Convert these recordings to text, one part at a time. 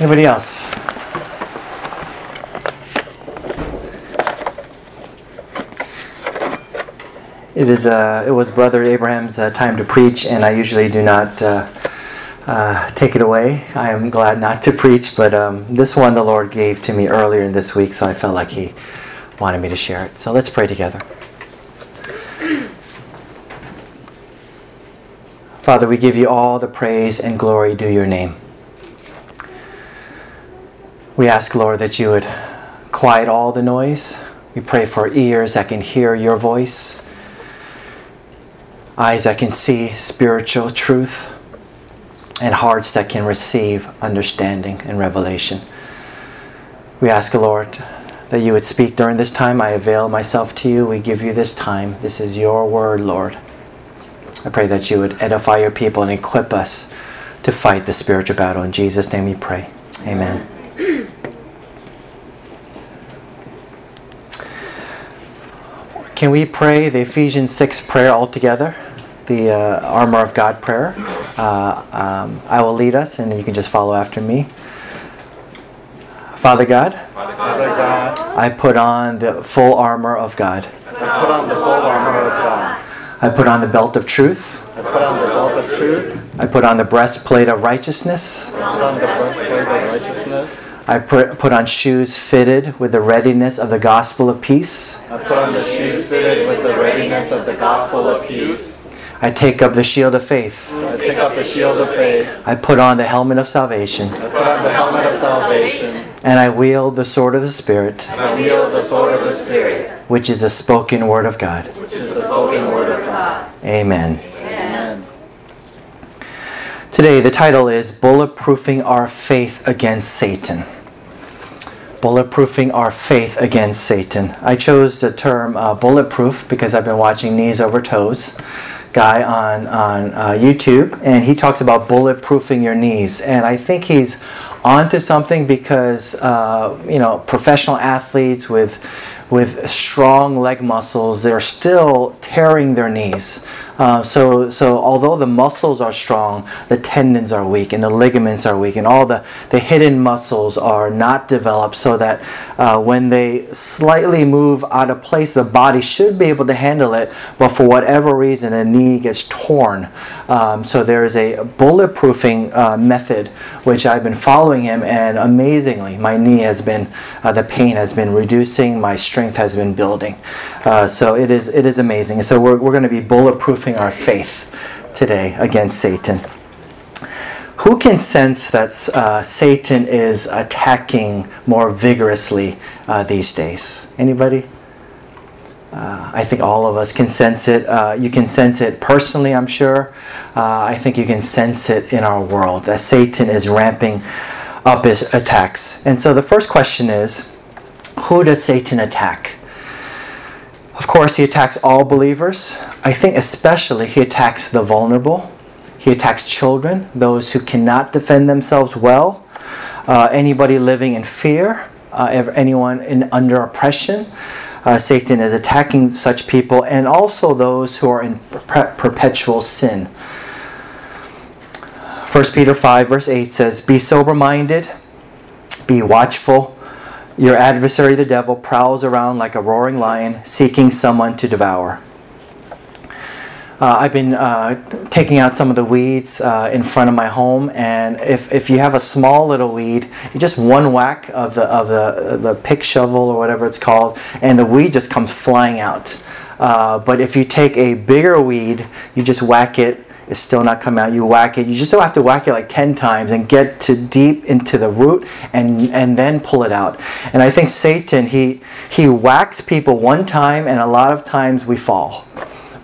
Anybody else? It is. Uh, it was Brother Abraham's uh, time to preach, and I usually do not uh, uh, take it away. I am glad not to preach, but um, this one the Lord gave to me earlier in this week, so I felt like He wanted me to share it. So let's pray together. Father, we give you all the praise and glory due your name. We ask, Lord, that you would quiet all the noise. We pray for ears that can hear your voice eyes that can see spiritual truth, and hearts that can receive understanding and revelation. We ask, Lord, that you would speak during this time. I avail myself to you. We give you this time. This is your word, Lord. I pray that you would edify your people and equip us to fight the spiritual battle. In Jesus' name we pray. Amen. Can we pray the Ephesians 6 prayer all together? the uh, armor of God prayer. Uh, um, I will lead us, and you can just follow after me. Father God, Father God, I put on the full armor of God. I put on the full armor of God. I put on the belt of truth. I put on the belt of truth. I put on the breastplate of righteousness. I put on the breastplate of righteousness. I put, put on shoes fitted with the readiness of the gospel of peace. I put on the shoes fitted with the readiness of the gospel of peace. I take up the shield of faith. I take up the shield of faith. I put on the helmet of salvation. I put on the helmet of salvation. And I wield the sword of the Spirit. And I wield the sword of the Spirit. Which is the spoken word of God. Which is the spoken word of God. Amen. Amen. Today, the title is Bulletproofing Our Faith Against Satan. Bulletproofing Our Faith Against Satan. I chose the term uh, bulletproof because I've been watching Knees Over Toes guy on on uh, YouTube, and he talks about bulletproofing your knees, and I think he's onto something because uh, you know professional athletes with with strong leg muscles, they're still tearing their knees. Uh, so, so although the muscles are strong, the tendons are weak and the ligaments are weak, and all the, the hidden muscles are not developed so that uh, when they slightly move out of place, the body should be able to handle it, but for whatever reason, a knee gets torn. Um, so there is a bulletproofing uh, method which I've been following him, and amazingly, my knee has been, uh, the pain has been reducing, my strength has been building. Uh, so it is, it is amazing. So we're, we're going to be bulletproofing our faith today against Satan. Who can sense that uh, Satan is attacking more vigorously uh, these days? Anybody? Uh, I think all of us can sense it. Uh, you can sense it personally, I'm sure. Uh, I think you can sense it in our world that Satan is ramping up his attacks. And so the first question is who does Satan attack? Of course, he attacks all believers. I think especially he attacks the vulnerable. He attacks children, those who cannot defend themselves well, uh, anybody living in fear, uh, anyone in, under oppression. Uh, Satan is attacking such people, and also those who are in per- perpetual sin. 1 Peter 5, verse 8 says, Be sober minded, be watchful. Your adversary, the devil, prowls around like a roaring lion, seeking someone to devour. Uh, I've been uh, taking out some of the weeds uh, in front of my home, and if, if you have a small little weed, just one whack of the of the the pick shovel or whatever it's called, and the weed just comes flying out. Uh, but if you take a bigger weed, you just whack it it's still not coming out. You whack it. You just don't have to whack it like 10 times and get to deep into the root and, and then pull it out. And I think Satan, he, he whacks people one time and a lot of times we fall.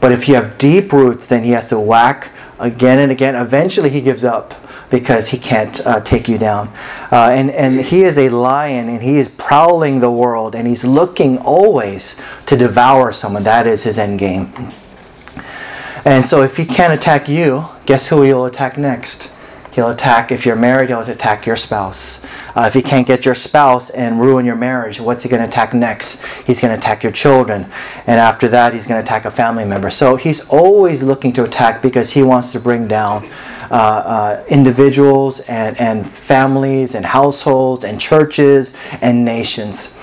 But if you have deep roots, then he has to whack again and again. Eventually he gives up because he can't uh, take you down. Uh, and, and he is a lion and he is prowling the world and he's looking always to devour someone. That is his end game. And so if he can't attack you, guess who he'll attack next? He'll attack, if you're married, he'll attack your spouse. Uh, if he can't get your spouse and ruin your marriage, what's he going to attack next? He's going to attack your children. And after that, he's going to attack a family member. So he's always looking to attack because he wants to bring down uh, uh, individuals and, and families and households and churches and nations.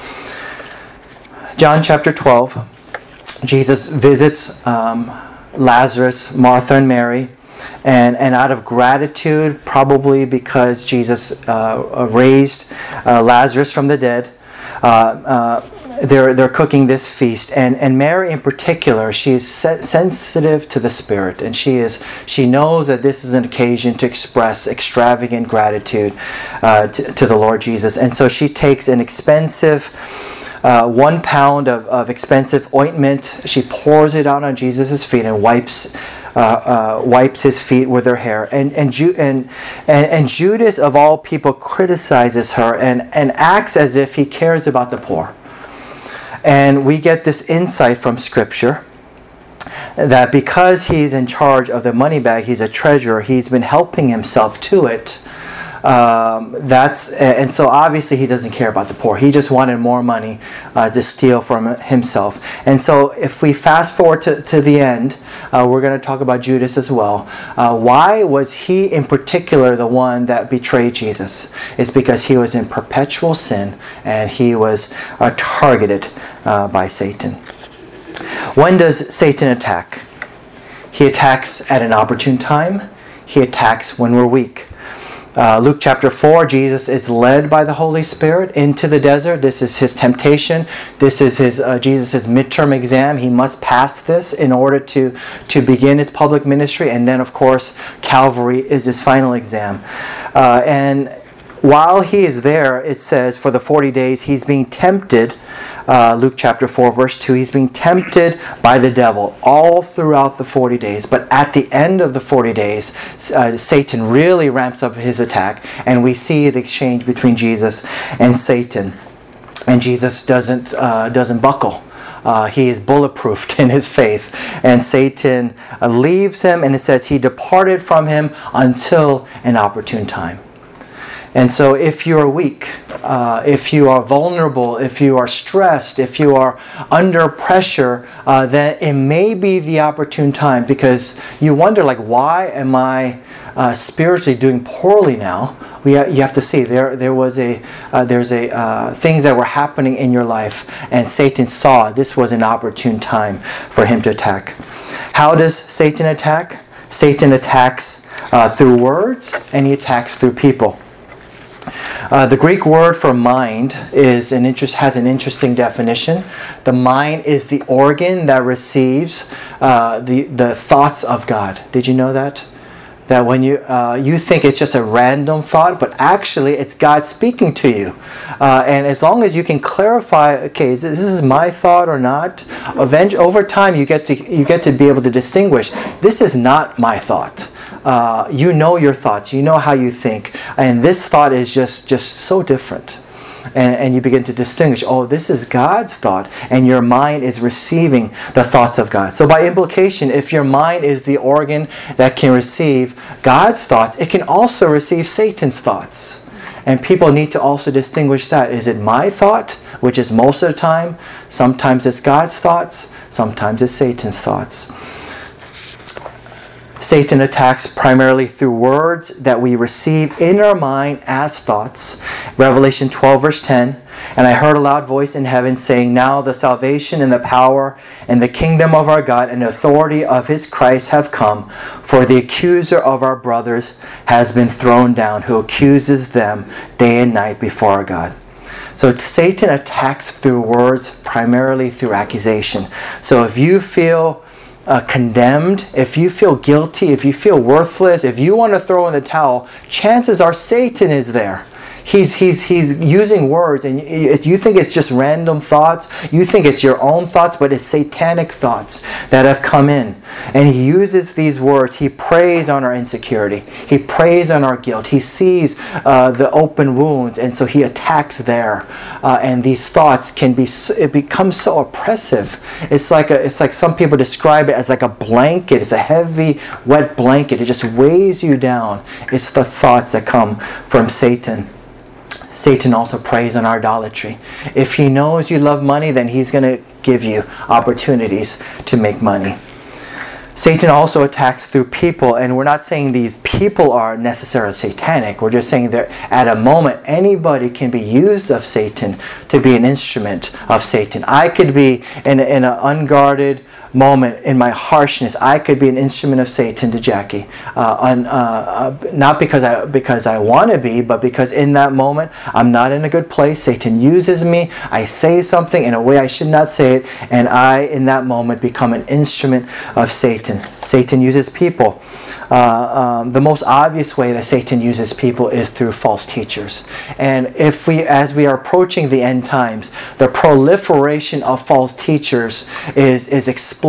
John chapter 12, Jesus visits um, Lazarus, Martha, and Mary and, and out of gratitude, probably because Jesus uh, raised uh, Lazarus from the dead, uh, uh, they're, they're cooking this feast. And, and Mary, in particular, she is sensitive to the Spirit, and she, is, she knows that this is an occasion to express extravagant gratitude uh, to, to the Lord Jesus. And so she takes an expensive uh, one pound of, of expensive ointment. She pours it out on Jesus' feet and wipes. Uh, uh, wipes his feet with her hair. And, and, Ju- and, and, and Judas, of all people, criticizes her and, and acts as if he cares about the poor. And we get this insight from Scripture that because he's in charge of the money bag, he's a treasurer, he's been helping himself to it um, that's and so obviously he doesn't care about the poor. He just wanted more money uh, to steal from himself. And so if we fast forward to, to the end, uh, we're going to talk about Judas as well. Uh, why was he in particular the one that betrayed Jesus? It's because he was in perpetual sin and he was uh, targeted uh, by Satan. When does Satan attack? He attacks at an opportune time. He attacks when we're weak. Uh, Luke chapter 4, Jesus is led by the Holy Spirit into the desert. This is his temptation. This is his uh, Jesus' midterm exam. He must pass this in order to, to begin his public ministry. And then, of course, Calvary is his final exam. Uh, and while he is there, it says, for the 40 days, he's being tempted uh, Luke chapter 4, verse 2. He's being tempted by the devil all throughout the 40 days. But at the end of the 40 days, uh, Satan really ramps up his attack, and we see the exchange between Jesus and Satan. And Jesus doesn't, uh, doesn't buckle. Uh, he is bulletproofed in his faith. And Satan uh, leaves him, and it says he departed from him until an opportune time. And so, if you are weak, uh, if you are vulnerable, if you are stressed, if you are under pressure, uh, then it may be the opportune time because you wonder, like, why am I uh, spiritually doing poorly now? We ha- you have to see there there was a uh, there's a uh, things that were happening in your life, and Satan saw this was an opportune time for him to attack. How does Satan attack? Satan attacks uh, through words, and he attacks through people. Uh, the Greek word for mind is an interest has an interesting definition. The mind is the organ that receives uh, the the thoughts of God. Did you know that? That when you uh, you think it's just a random thought, but actually it's God speaking to you. Uh, and as long as you can clarify, okay, is this, is my thought or not? Eventually, over time, you get to you get to be able to distinguish. This is not my thought uh, you know your thoughts, you know how you think, and this thought is just just so different. And, and you begin to distinguish, oh, this is God's thought, and your mind is receiving the thoughts of God. So, by implication, if your mind is the organ that can receive God's thoughts, it can also receive Satan's thoughts. And people need to also distinguish that. Is it my thought, which is most of the time? Sometimes it's God's thoughts, sometimes it's Satan's thoughts. Satan attacks primarily through words that we receive in our mind as thoughts. Revelation 12, verse 10. And I heard a loud voice in heaven saying, Now the salvation and the power and the kingdom of our God and authority of his Christ have come, for the accuser of our brothers has been thrown down, who accuses them day and night before our God. So Satan attacks through words, primarily through accusation. So if you feel uh, condemned, if you feel guilty, if you feel worthless, if you want to throw in the towel, chances are Satan is there. He's he's he's using words and you think it's just random thoughts? You think it's your own thoughts but it's satanic thoughts that have come in. And he uses these words. He preys on our insecurity. He preys on our guilt. He sees uh, the open wounds and so he attacks there. Uh, and these thoughts can be it becomes so oppressive. It's like a, it's like some people describe it as like a blanket. It's a heavy wet blanket. It just weighs you down. It's the thoughts that come from satan Satan also preys on idolatry. If he knows you love money, then he's going to give you opportunities to make money. Satan also attacks through people, and we're not saying these people are necessarily satanic. We're just saying that at a moment, anybody can be used of Satan to be an instrument of Satan. I could be in, in an unguarded moment in my harshness, I could be an instrument of Satan to Jackie. Uh, on, uh, uh, not because I because I want to be, but because in that moment I'm not in a good place. Satan uses me. I say something in a way I should not say it, and I in that moment become an instrument of Satan. Satan uses people. Uh, um, the most obvious way that Satan uses people is through false teachers. And if we, as we are approaching the end times, the proliferation of false teachers is, is exploding.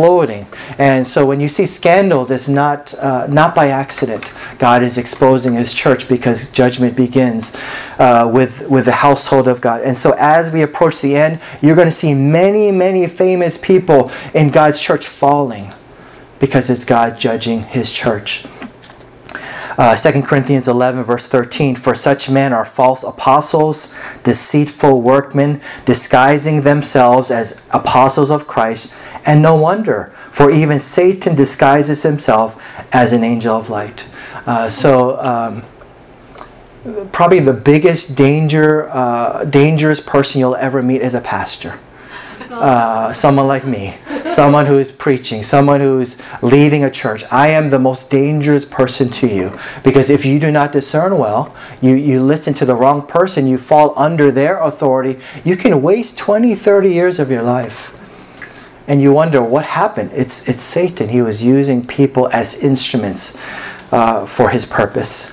And so when you see scandals, it's not, uh, not by accident. God is exposing his church because judgment begins uh, with, with the household of God. And so as we approach the end, you're going to see many, many famous people in God's church falling because it's God judging his church. Uh, 2 Corinthians 11, verse 13 For such men are false apostles, deceitful workmen, disguising themselves as apostles of Christ. And no wonder, for even Satan disguises himself as an angel of light. Uh, so, um, probably the biggest danger, uh, dangerous person you'll ever meet is a pastor. Uh, someone like me, someone who is preaching, someone who is leading a church. I am the most dangerous person to you because if you do not discern well, you, you listen to the wrong person, you fall under their authority, you can waste 20, 30 years of your life. And you wonder what happened. It's, it's Satan. He was using people as instruments uh, for his purpose.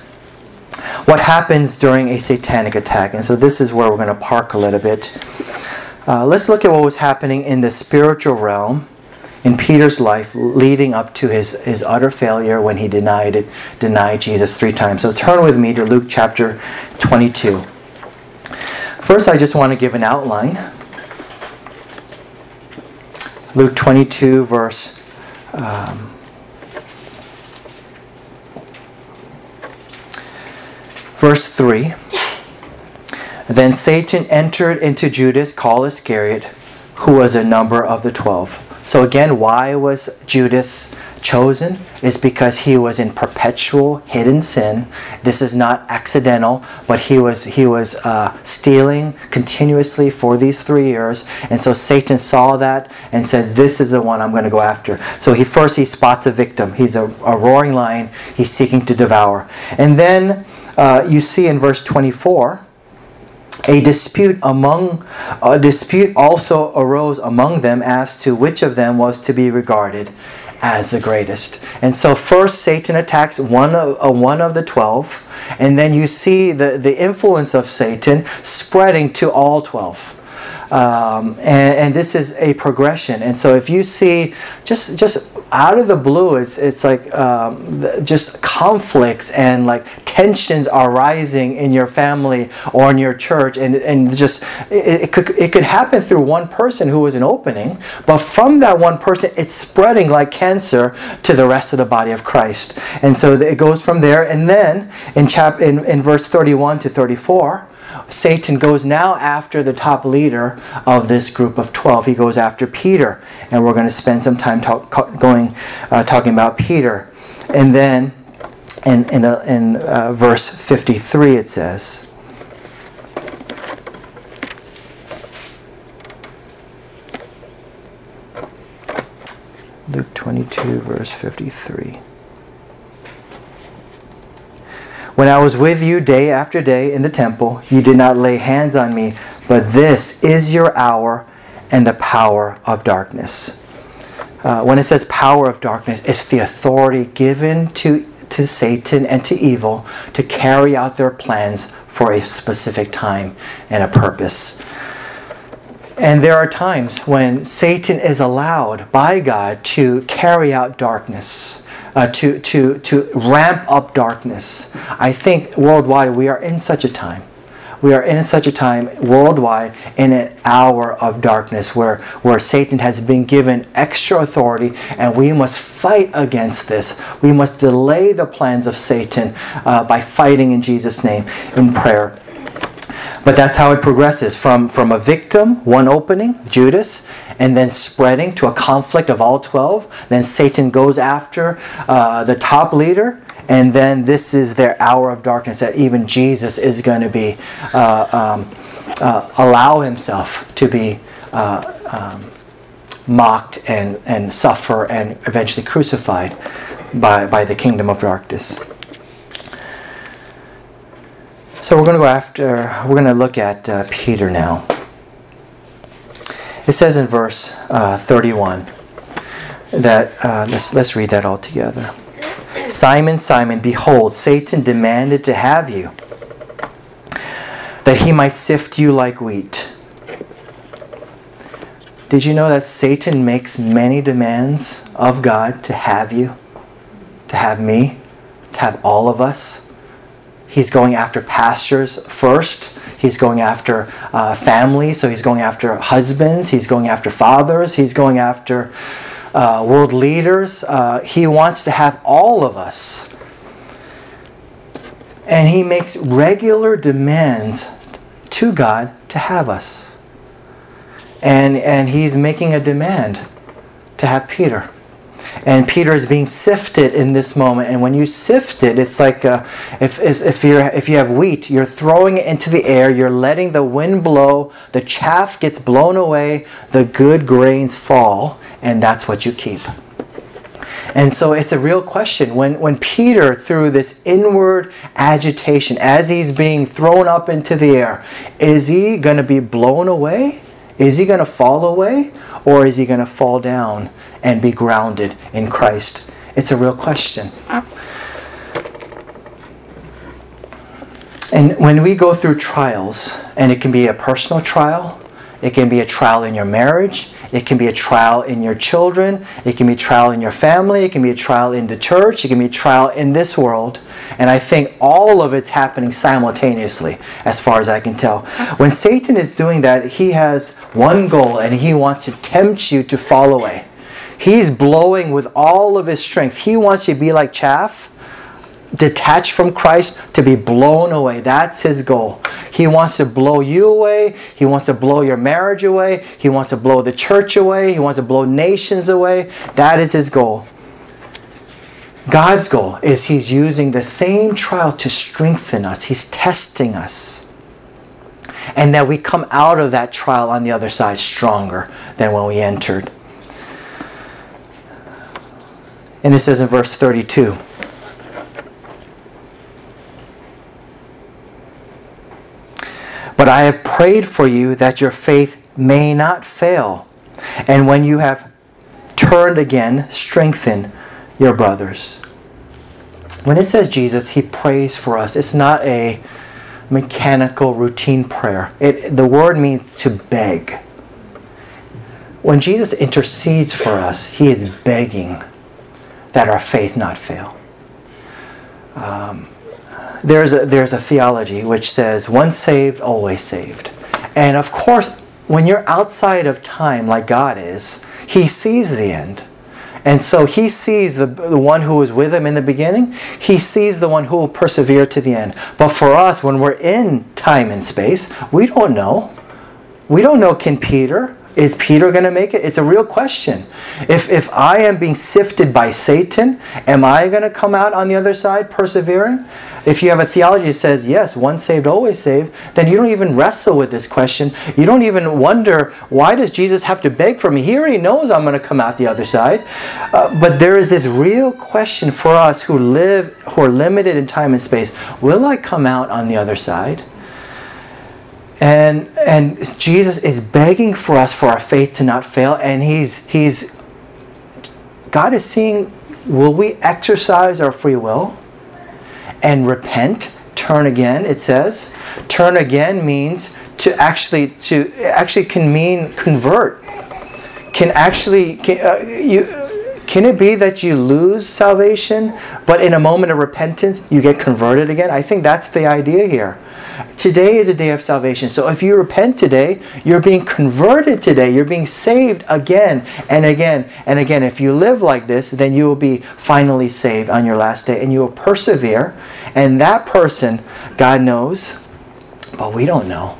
What happens during a satanic attack? And so this is where we're going to park a little bit. Uh, let's look at what was happening in the spiritual realm in Peter's life leading up to his, his utter failure when he denied it, denied Jesus three times. So turn with me to Luke chapter 22. First, I just want to give an outline. Luke 22, verse um, verse 3. Then Satan entered into Judas, called Iscariot, who was a number of the twelve. So again, why was Judas chosen? Is because he was in perpetual hidden sin. This is not accidental, but he was he was uh, stealing continuously for these three years, and so Satan saw that and said, "This is the one I'm going to go after." So he first he spots a victim. He's a, a roaring lion. He's seeking to devour, and then uh, you see in verse 24 a dispute among a dispute also arose among them as to which of them was to be regarded as the greatest. And so first Satan attacks one of, uh, one of the 12 and then you see the, the influence of Satan spreading to all 12. Um, and, and, this is a progression. And so if you see just just out of the blue, it's it's like um, just conflicts and like tensions are rising in your family or in your church, and and just it, it could it could happen through one person who was an opening, but from that one person, it's spreading like cancer to the rest of the body of Christ. And so it goes from there, and then in chap in, in verse thirty one to thirty four. Satan goes now after the top leader of this group of 12. He goes after Peter. And we're going to spend some time talk, going, uh, talking about Peter. And then in, in, a, in uh, verse 53 it says, Luke 22, verse 53. When I was with you day after day in the temple, you did not lay hands on me, but this is your hour and the power of darkness. Uh, when it says power of darkness, it's the authority given to to Satan and to evil to carry out their plans for a specific time and a purpose. And there are times when Satan is allowed by God to carry out darkness, uh, to, to, to ramp up darkness. I think worldwide we are in such a time we are in such a time worldwide in an hour of darkness where, where Satan has been given extra authority and we must fight against this. We must delay the plans of Satan uh, by fighting in Jesus' name in prayer. But that's how it progresses from, from a victim, one opening, Judas, and then spreading to a conflict of all 12. Then Satan goes after uh, the top leader, and then this is their hour of darkness that even Jesus is going to be uh, um, uh, allow himself to be uh, um, mocked and, and suffer and eventually crucified by, by the kingdom of darkness. So we're going to go after, we're going to look at uh, Peter now. It says in verse uh, 31 that, uh, let's, let's read that all together. Simon, Simon, behold, Satan demanded to have you, that he might sift you like wheat. Did you know that Satan makes many demands of God to have you, to have me, to have all of us? He's going after pastors first. He's going after uh, families, so he's going after husbands, he's going after fathers, he's going after uh, world leaders. Uh, he wants to have all of us. And he makes regular demands to God to have us. And, and he's making a demand to have Peter. And Peter is being sifted in this moment. And when you sift it, it's like uh, if, if, you're, if you have wheat, you're throwing it into the air, you're letting the wind blow, the chaff gets blown away, the good grains fall and that's what you keep. And so it's a real question. When, when Peter, through this inward agitation, as he's being thrown up into the air, is he going to be blown away? Is he going to fall away? Or is he going to fall down and be grounded in Christ? It's a real question. And when we go through trials, and it can be a personal trial, it can be a trial in your marriage, it can be a trial in your children. It can be a trial in your family. It can be a trial in the church. It can be a trial in this world. And I think all of it's happening simultaneously, as far as I can tell. When Satan is doing that, he has one goal and he wants to tempt you to fall away. He's blowing with all of his strength. He wants you to be like chaff detached from Christ to be blown away. That's his goal. He wants to blow you away. He wants to blow your marriage away. He wants to blow the church away. He wants to blow nations away. That is his goal. God's goal is he's using the same trial to strengthen us. He's testing us. And that we come out of that trial on the other side stronger than when we entered. And it says in verse 32 But I have prayed for you that your faith may not fail. And when you have turned again, strengthen your brothers. When it says Jesus, he prays for us. It's not a mechanical routine prayer. It, the word means to beg. When Jesus intercedes for us, he is begging that our faith not fail. Um, there's a, there's a theology which says once saved, always saved. And of course, when you're outside of time like God is, He sees the end. And so He sees the, the one who was with Him in the beginning, He sees the one who will persevere to the end. But for us, when we're in time and space, we don't know. We don't know, can Peter? Is Peter going to make it? It's a real question. If, if I am being sifted by Satan, am I going to come out on the other side persevering? If you have a theology that says, yes, once saved, always saved, then you don't even wrestle with this question. You don't even wonder, why does Jesus have to beg for me? He already knows I'm going to come out the other side. Uh, but there is this real question for us who live, who are limited in time and space will I come out on the other side? And, and Jesus is begging for us for our faith to not fail, and he's, he's God is seeing will we exercise our free will? and repent, turn again, it says. Turn again means to actually to actually can mean convert. Can actually can, uh, you can it be that you lose salvation, but in a moment of repentance you get converted again? I think that's the idea here. Today is a day of salvation. So if you repent today, you're being converted today. You're being saved again and again and again. If you live like this, then you will be finally saved on your last day and you will persevere. And that person, God knows, but we don't know.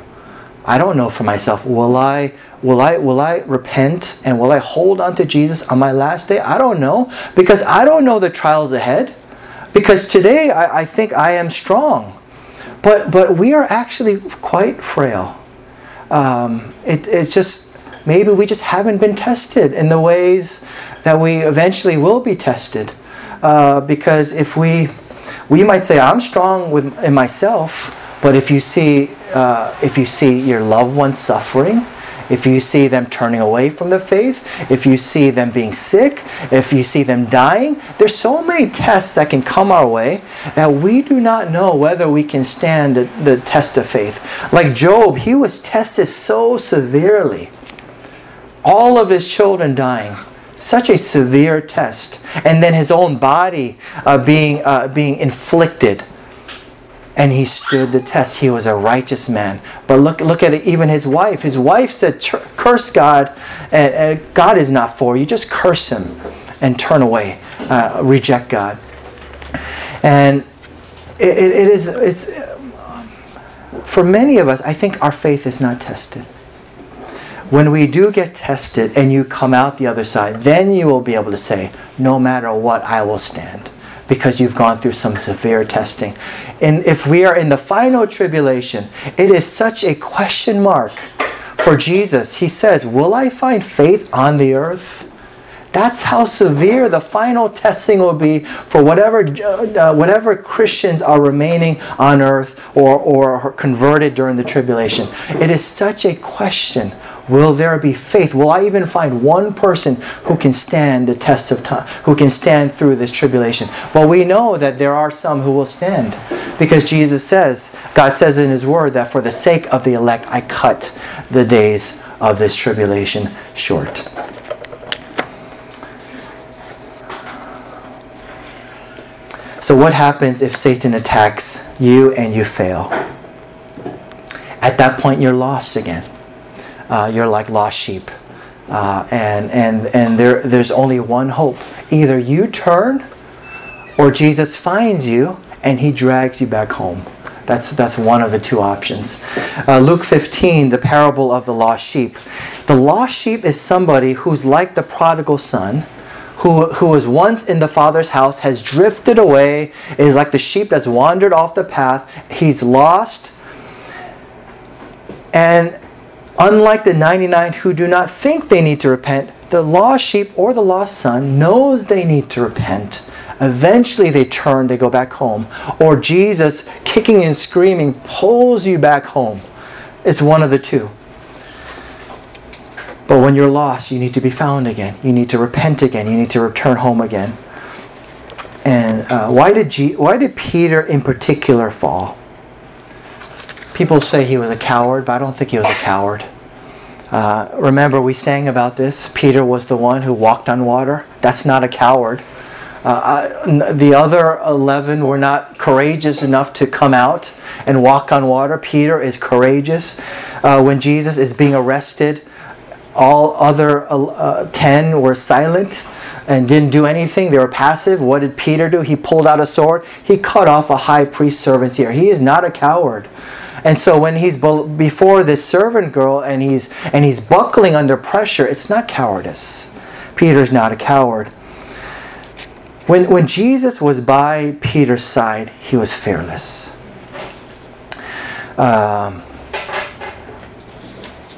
I don't know for myself. Will I will I will I repent and will I hold on to Jesus on my last day? I don't know because I don't know the trials ahead. Because today I, I think I am strong. But but we are actually quite frail. Um, it, it's just maybe we just haven't been tested in the ways that we eventually will be tested. Uh, because if we we might say I'm strong with in myself, but if you see uh, if you see your loved ones suffering, if you see them turning away from the faith, if you see them being sick, if you see them dying, there's so many tests that can come our way that we do not know whether we can stand the, test of faith. Like Job, he was tested so severely. All of his children dying such a severe test and then his own body uh, being uh, being inflicted and he stood the test. He was a righteous man. But look, look at it, even his wife. His wife said, Curse God, and, and God is not for you. Just curse him and turn away, uh, reject God. And it, it is, it's, for many of us, I think our faith is not tested. When we do get tested and you come out the other side, then you will be able to say, No matter what, I will stand because you've gone through some severe testing. And if we are in the final tribulation, it is such a question mark for Jesus. He says, Will I find faith on the earth? That's how severe the final testing will be for whatever, uh, whatever Christians are remaining on earth or, or converted during the tribulation. It is such a question Will there be faith? Will I even find one person who can stand the test of time, who can stand through this tribulation? Well, we know that there are some who will stand because Jesus says, God says in His Word that for the sake of the elect, I cut the days of this tribulation short. So, what happens if Satan attacks you and you fail? At that point, you're lost again uh, you're like lost sheep. Uh, and and, and there, there's only one hope. Either you turn or Jesus finds you and he drags you back home. That's, that's one of the two options. Uh, Luke 15, the parable of the lost sheep. The lost sheep is somebody who's like the prodigal son, who, who was once in the father's house, has drifted away, is like the sheep that's wandered off the path. He's lost. And Unlike the 99 who do not think they need to repent, the lost sheep or the lost son knows they need to repent. Eventually they turn, they go back home. Or Jesus, kicking and screaming, pulls you back home. It's one of the two. But when you're lost, you need to be found again. You need to repent again. You need to return home again. And uh, why did G- why did Peter in particular fall? People say he was a coward, but I don't think he was a coward. Uh, remember, we sang about this. Peter was the one who walked on water. That's not a coward. Uh, the other 11 were not courageous enough to come out and walk on water. Peter is courageous. Uh, when Jesus is being arrested, all other uh, 10 were silent and didn't do anything. They were passive. What did Peter do? He pulled out a sword. He cut off a high priest's servant's ear. He is not a coward. And so when he's before this servant girl and he's and he's buckling under pressure, it's not cowardice. Peter's not a coward. When when Jesus was by Peter's side, he was fearless. Um,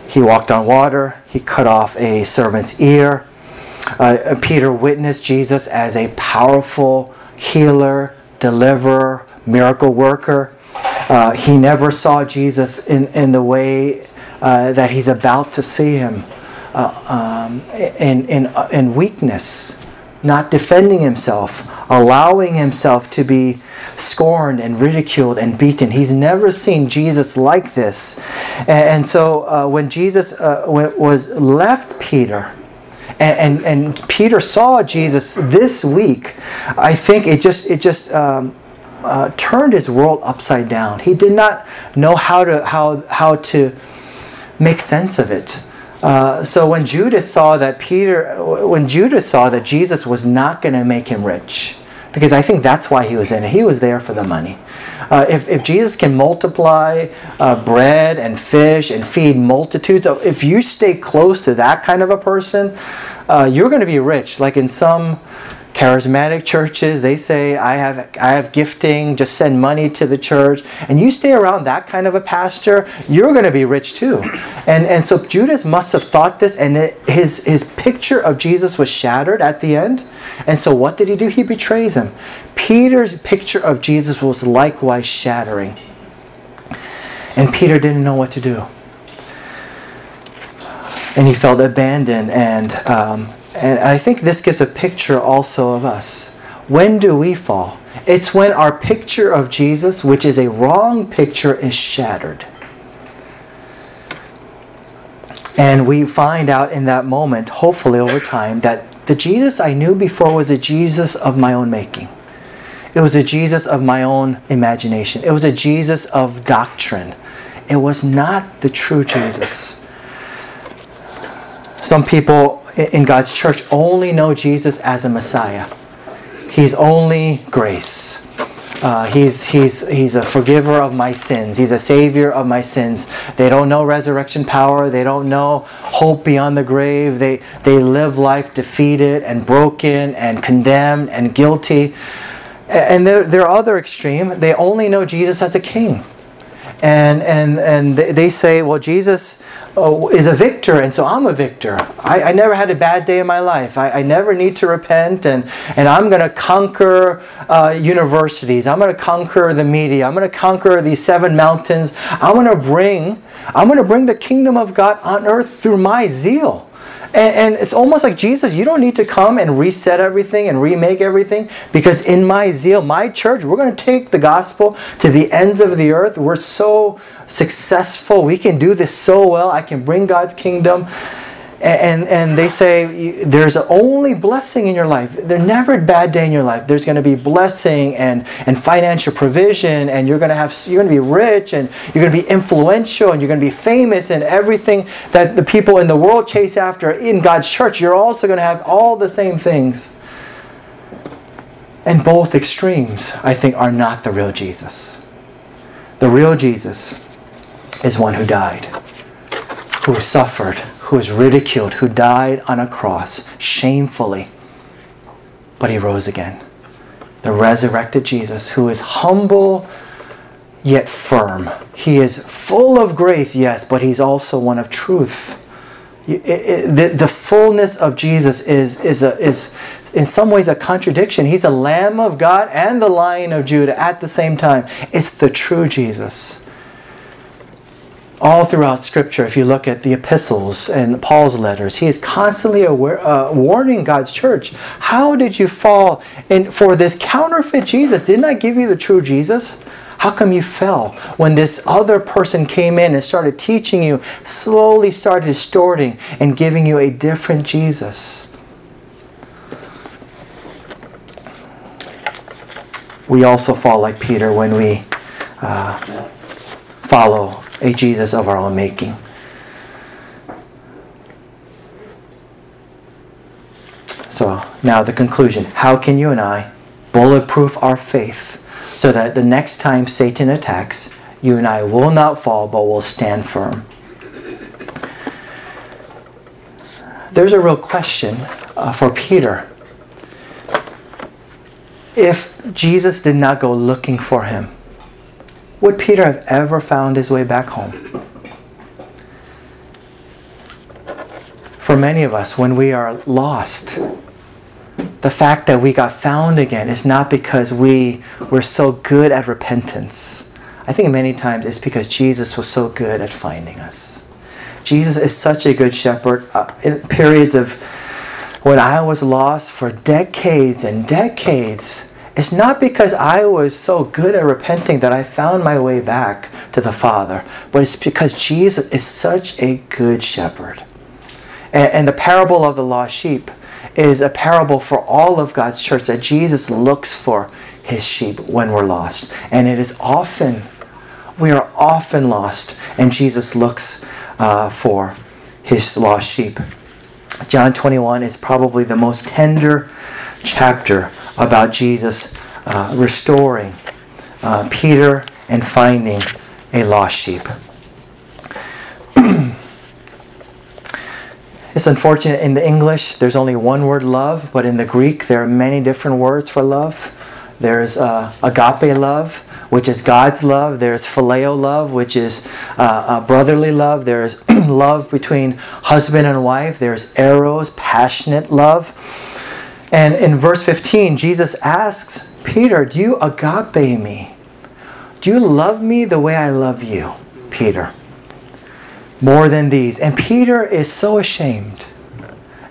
he walked on water. He cut off a servant's ear. Uh, Peter witnessed Jesus as a powerful healer, deliverer, miracle worker. Uh, he never saw Jesus in, in the way uh, that he's about to see him uh, um, in, in, uh, in weakness. not defending himself, allowing himself to be scorned and ridiculed and beaten. He's never seen Jesus like this. And, so uh, when Jesus uh, was left Peter, and, and, and, Peter saw Jesus this week, I think it just it just um, uh, turned his world upside down. He did not know how to how how to make sense of it. Uh, so when Judas saw that Peter, when Judas saw that Jesus was not going to make him rich, because I think that's why he was in it. He was there for the money. Uh, if, if Jesus can multiply uh, bread and fish and feed multitudes, if you stay close to that kind of a person, uh, you're going to be rich. Like in some charismatic churches they say i have i have gifting just send money to the church. And you stay around that kind of a pastor you're going to be rich too. And and so judas must have thought this and it, his his picture of jesus was shattered at the end. And so what did he do? He betrays him. Peter's picture of jesus was likewise shattering. And peter didn't know what to do. And he felt abandoned and um, and I think this gives a picture also of us. When do we fall? It's when our picture of Jesus, which is a wrong picture, is shattered. And we find out in that moment, hopefully over time, that the Jesus I knew before was a Jesus of my own making. It was a Jesus of my own imagination. It was a Jesus of doctrine. It was not the true Jesus. Some people in God's church only know Jesus as a Messiah. He's only grace. Uh, he's, he's, he's a forgiver of my sins. He's a savior of my sins. They don't know resurrection power. They don't know hope beyond the grave. They, they live life defeated and broken and condemned and guilty. And their, their other extreme, they only know Jesus as a king. And, and, and they say, well, Jesus oh, is a victor, and so I'm a victor. I, I never had a bad day in my life. I, I never need to repent, and, and I'm going to conquer uh, universities. I'm going to conquer the media. I'm going to conquer these seven mountains. I'm going to bring I'm going to bring the kingdom of God on earth through my zeal. And, and, it's almost like Jesus, you don't need to come and reset everything and remake everything because in my zeal, my church, we're going to take the gospel to the ends of the earth. We're so successful. We can do this so well. I can bring God's kingdom and and they say there's only blessing in your life. There's never a bad day in your life. There's going to be blessing and and financial provision and you're going to have you're going to be rich and you're going to be influential and you're going to be famous and everything that the people in the world chase after in God's church you're also going to have all the same things. And both extremes I think are not the real Jesus. The real Jesus is one who died who suffered who was ridiculed, who died on a cross shamefully, but he rose again. The resurrected Jesus, who is humble yet firm. He is full of grace, yes, but he's also one of truth. It, it, the, the fullness of Jesus is, is, a, is in some ways a contradiction. He's a Lamb of God and the Lion of Judah at the same time. It's the true Jesus all throughout Scripture, if you look at the epistles and Paul's letters, he is constantly aware, uh, warning God's church. How did you fall in for this counterfeit Jesus? Didn't I give you the true Jesus? How come you fell when this other person came in and started teaching you, slowly started distorting and giving you a different Jesus? We also fall like Peter when we uh, follow a Jesus of our own making. So now the conclusion. How can you and I bulletproof our faith so that the next time Satan attacks, you and I will not fall but will stand firm? There's a real question uh, for Peter. If Jesus did not go looking for him, would Peter have ever found his way back home? For many of us, when we are lost, the fact that we got found again is not because we were so good at repentance. I think many times it's because Jesus was so good at finding us. Jesus is such a good shepherd. Uh, in periods of when I was lost for decades and decades, it's not because I was so good at repenting that I found my way back to the Father, but it's because Jesus is such a good shepherd. And, and the parable of the lost sheep is a parable for all of God's church that Jesus looks for his sheep when we're lost. And it is often, we are often lost, and Jesus looks uh, for his lost sheep. John 21 is probably the most tender chapter about Jesus uh, restoring uh, Peter and finding a lost sheep. it's unfortunate in the English there's only one word love, but in the Greek there are many different words for love. There's uh, agape love, which is God's love. There's phileo love, which is uh, brotherly love. There's love between husband and wife. There's eros, passionate love. And in verse 15, Jesus asks Peter, Do you agape me? Do you love me the way I love you, Peter? More than these. And Peter is so ashamed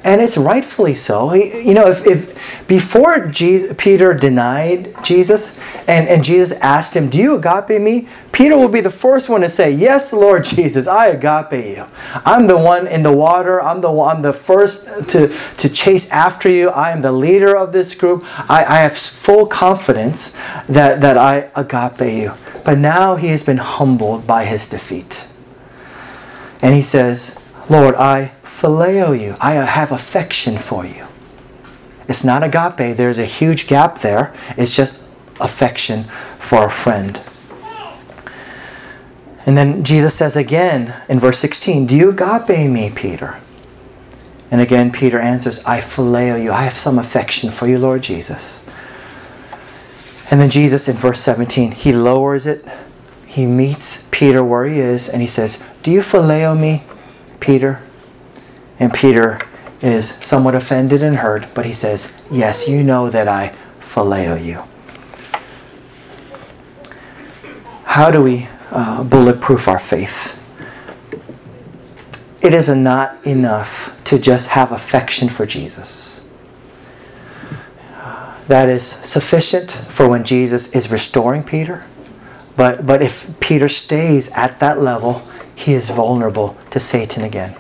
and it's rightfully so. You know, if, if before Jesus, Peter denied Jesus and, and Jesus asked him, Do you agape me? Peter will be the first one to say, Yes, Lord Jesus, I agape you. I'm the one in the water. I'm the I'm the first to, to chase after you. I am the leader of this group. I, I have full confidence that, that I agape you. But now he has been humbled by his defeat. And he says, Lord, I phileo you. I have affection for you. It's not agape. There's a huge gap there. It's just affection for a friend. And then Jesus says again in verse 16, Do you agape me, Peter? And again, Peter answers, I phileo you. I have some affection for you, Lord Jesus. And then Jesus in verse 17, he lowers it. He meets Peter where he is and he says, Do you phileo me, Peter? And Peter is somewhat offended and hurt, but he says, Yes, you know that I phileo you. How do we uh, bulletproof our faith? It is not enough to just have affection for Jesus. That is sufficient for when Jesus is restoring Peter. But, but if Peter stays at that level, he is vulnerable to Satan again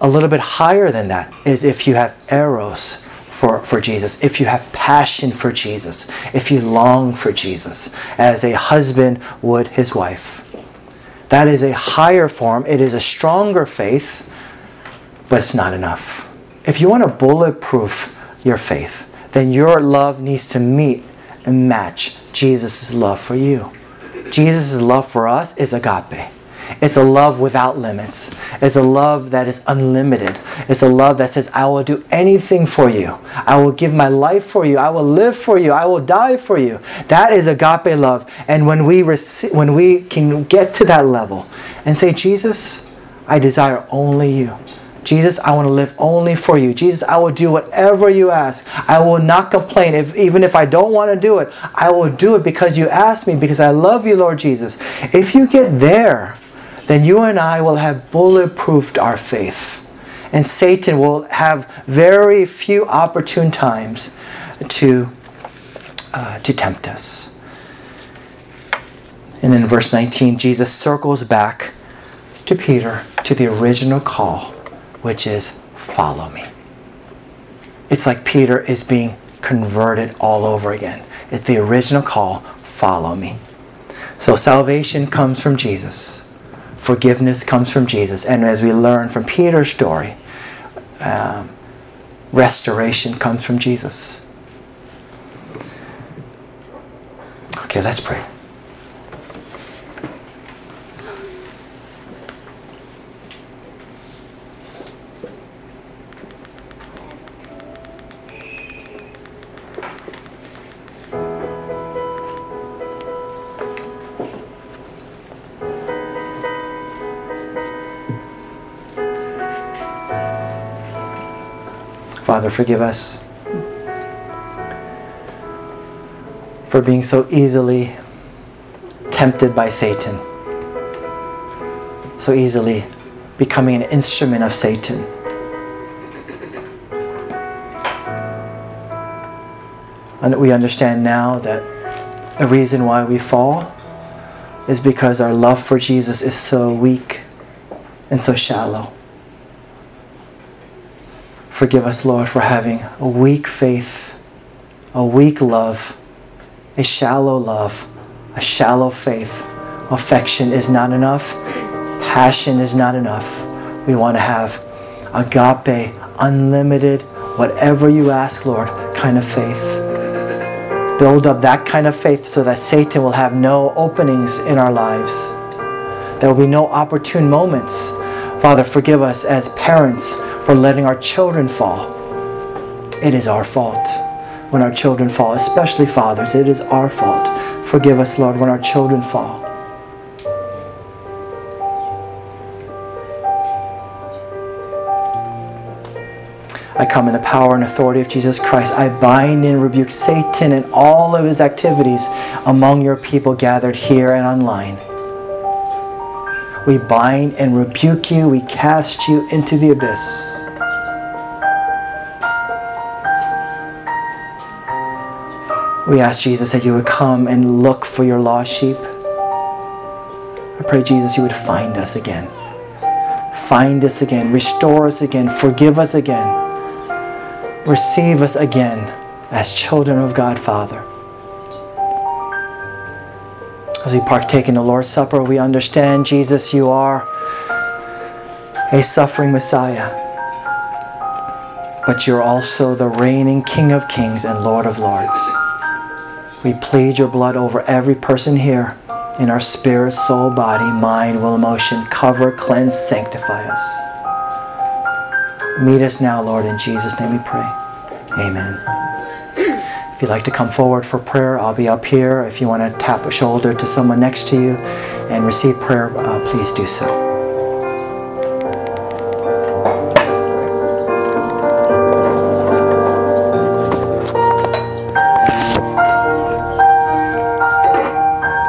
a little bit higher than that is if you have eros for, for Jesus, if you have passion for Jesus, if you long for Jesus, as a husband would his wife. That is a higher form. It is a stronger faith, but it's not enough. If you want to bulletproof your faith, then your love needs to meet and match Jesus' love for you. Jesus' love for us is agape. It's a love without limits. It's a love that is unlimited. It's a love that says, I will do anything for you. I will give my life for you. I will live for you. I will die for you. That is agape love. And when we rec- when we can get to that level and say, Jesus, I desire only you. Jesus, I want to live only for you. Jesus, I will do whatever you ask. I will not complain. If, even if I don't want to do it, I will do it because you asked me, because I love you, Lord Jesus. If you get there, then you and I will have bulletproofed our faith. And Satan will have very few opportune times to, uh, to tempt us. And then verse 19, Jesus circles back to Peter to the original call, which is follow me. It's like Peter is being converted all over again. It's the original call follow me. So salvation comes from Jesus forgiveness comes from Jesus. And as we learn from Peter's story, um, restoration comes from Jesus. Okay, let's pray. forgive us for being so easily tempted by Satan, so easily becoming an instrument of Satan. And we understand now that the reason why we fall is because our love for Jesus is so weak and so shallow. Forgive us, Lord, for having a weak faith, a weak love, a shallow love, a shallow faith. Affection is not enough, passion is not enough. We want to have agape, unlimited, whatever you ask, Lord, kind of faith. Build up that kind of faith so that Satan will have no openings in our lives. There will be no opportune moments. Father, forgive us as parents for letting our children fall. It is our fault when our children fall, especially fathers. It is our fault. Forgive us, Lord, when our children fall. I come in the power and authority of Jesus Christ. I bind and rebuke Satan and all of his activities among your people gathered here and online. We bind and rebuke you. We cast you into the abyss. We ask Jesus that you would come and look for your lost sheep. I pray, Jesus, you would find us again. Find us again. Restore us again. Forgive us again. Receive us again as children of God, Father. As we partake in the Lord's Supper, we understand, Jesus, you are a suffering Messiah, but you're also the reigning King of Kings and Lord of Lords. We plead your blood over every person here in our spirit, soul, body, mind, will, emotion. Cover, cleanse, sanctify us. Meet us now, Lord. In Jesus' name we pray. Amen. If you'd like to come forward for prayer, I'll be up here. If you want to tap a shoulder to someone next to you and receive prayer, uh, please do so.